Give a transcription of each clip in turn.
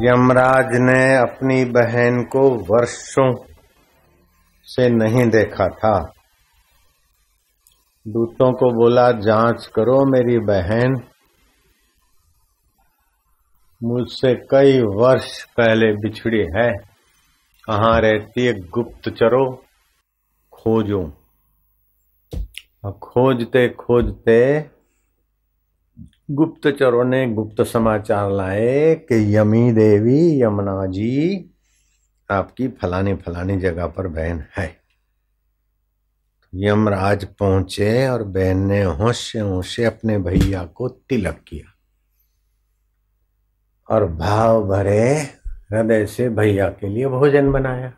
यमराज ने अपनी बहन को वर्षों से नहीं देखा था। दूतों को बोला, जाँच करो मेरी बहन। मुझसे कई वर्ष पहले बिछड़ी है। कहाँ रहती है? गुप्त चरो, खोजो। खोजते खोजते गुप्तचरों ने गुप्त समाचार लाए कि यमी देवी, यमुना जी आपकी फलानी फलानी जगह पर बहन है। यमराज पहुँचे और बहन ने होश होशे अपने भैया को तिलक किया और भाव भरे हृदय से भैया के लिए भोजन बनाया।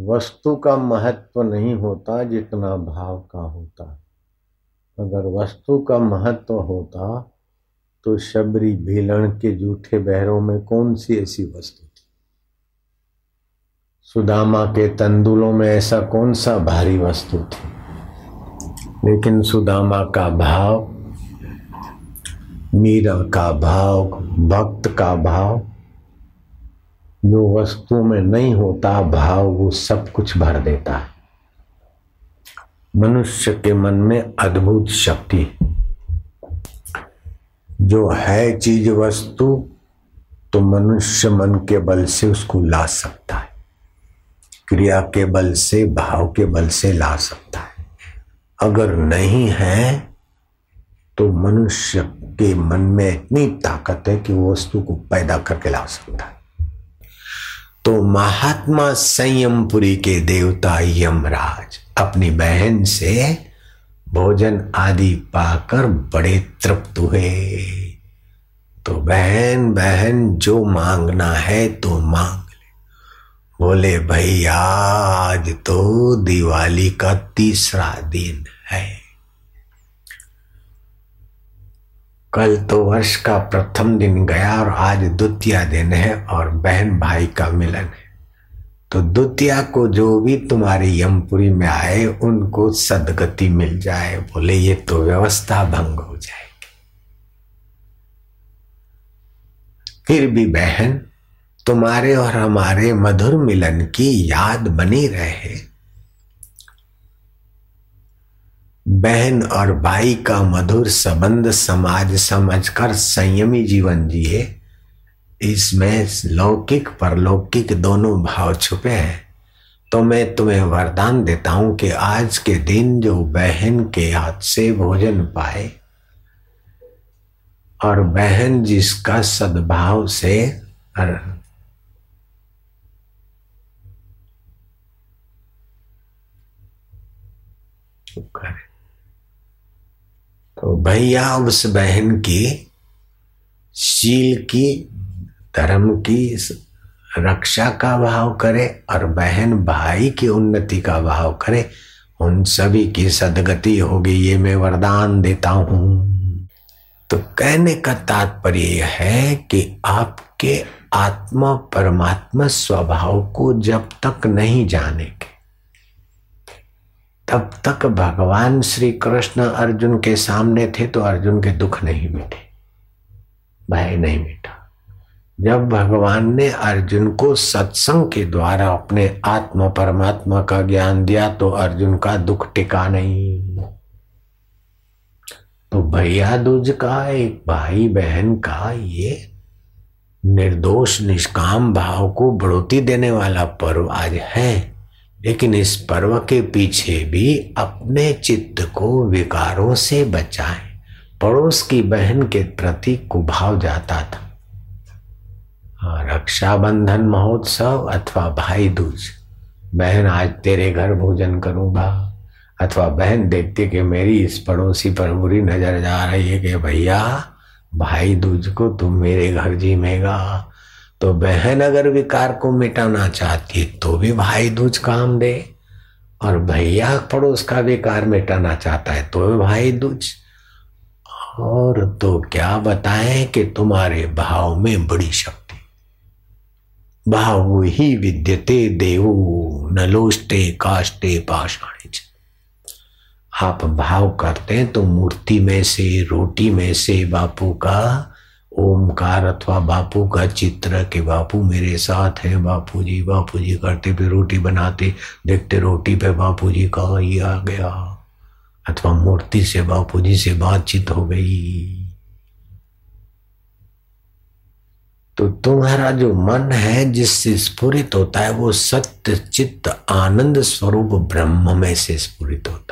वस्तु का महत्व नहीं होता जितना भाव का होता। है अगर वस्तु का महत्व होता तो शबरी भीलण के जूठे बहरों में कौन सी ऐसी वस्तु थी? सुदामा के तंदुलों में ऐसा कौन सा भारी वस्तु थी? लेकिन सुदामा का भाव, मीरा का भाव, भक्त का भाव, जो वस्तु में नहीं होता, भाव वो सब कुछ भर देता है। मनुष्य के मन में अद्भुत शक्ति जो है चीज़ वस्तु तो मनुष्य मन के बल से उसको ला सकता है। क्रिया के बल से, भाव के बल से ला सकता है। अगर नहीं है तो मनुष्य के मन में इतनी ताकत है कि वो वस्तु को पैदा करके ला सकता है। तो महात्मा संयमपुरी के देवता यमराज अपनी बहन से भोजन आदि पाकर बड़े तृप्त हुए। तो बहन बहन, जो मांगना है तो मांग ले। बोले भैया आज तो दिवाली का तीसरा दिन है। कल तो वर्ष का प्रथम दिन गया और आज द्वितीय दिन है और बहन भाई का मिलन है। तो द्वितीय को जो भी तुम्हारे यमपुरी में आए, उनको सदगति मिल जाए। बोले, ये तो व्यवस्था भंग हो जाएगी। फिर भी बहन, तुम्हारे और हमारे मधुर मिलन की याद बनी रहे। बहन और भाई का मधुर संबंध समाज समझकर संयमी जीवन जिए, इसमें लौकिक परलौकिक दोनों भाव छुपे हैं। तो मैं तुम्हें वरदान देता हूँ कि आज के दिन जो बहन के हाथ से भोजन पाए, और बहन जिसका सद्भाव से करे। तो भैया उस बहन की, शील की, धर्म की रक्षा का भाव करे और बहन भाई की उन्नति का भाव करे, उन सभी की सदगति होगी, ये मैं वरदान देता हूँ। तो कहने का तात्पर्य यह है कि आपके आत्मा परमात्मा स्वभाव को जब तक नहीं जानेंगे तब तक भगवान श्री कृष्ण अर्जुन के सामने थे तो अर्जुन के दुख नहीं मिटे, भय नहीं मिटा। जब भगवान ने अर्जुन को सत्संग के द्वारा अपने आत्मा परमात्मा का ज्ञान दिया तो अर्जुन का दुख टिका नहीं। तो भैया दूज का एक भाई बहन का ये निर्दोष, निष्काम भाव को बढ़ोती देने वाला पर्व आज है। लेकिन इस पर्व के पीछे भी अपने चित्त को विकारों से बचाएँ। पड़ोस की बहन के प्रति कुभाव जाता था। हाँ, रक्षाबंधन महोत्सव अथवा भाई दूज। बहन आज तेरे घर भोजन करूँगा। अथवा बहन देखती कि मेरी इस पड़ोसी पर बुरी नज़र जा रही है कि भैया भाई दूज को तुम मेरे घर जीमेगा तो बहन अगर विकार को मिटाना चाहती है तो भी भाई दूज काम दे। और भैया पड़ोस का विकार मिटाना चाहता है तो भी भाई दूज। और तो क्या बताएँ कि तुम्हारे भाव में बड़ी शक्ति। भाव ही विद्यते देवो नलोष्टे काष्टे पाषाणी आप भाव करते हैं तो मूर्ति में से, रोटी में से बापू का ओमकार अथवा बापू का चित्र कि बापू मेरे साथ है, बापू जी बापू जी करते फिर रोटी बनाते, देखते रोटी पे बापू जी का ही आ गया। अथवा मूर्ति से बापू जी से बातचीत हो गई। तो तुम्हारा जो मन है जिससे स्फुरित होता है, वो सत्य चित्त आनंद स्वरूप ब्रह्म में से स्फुरित होता है।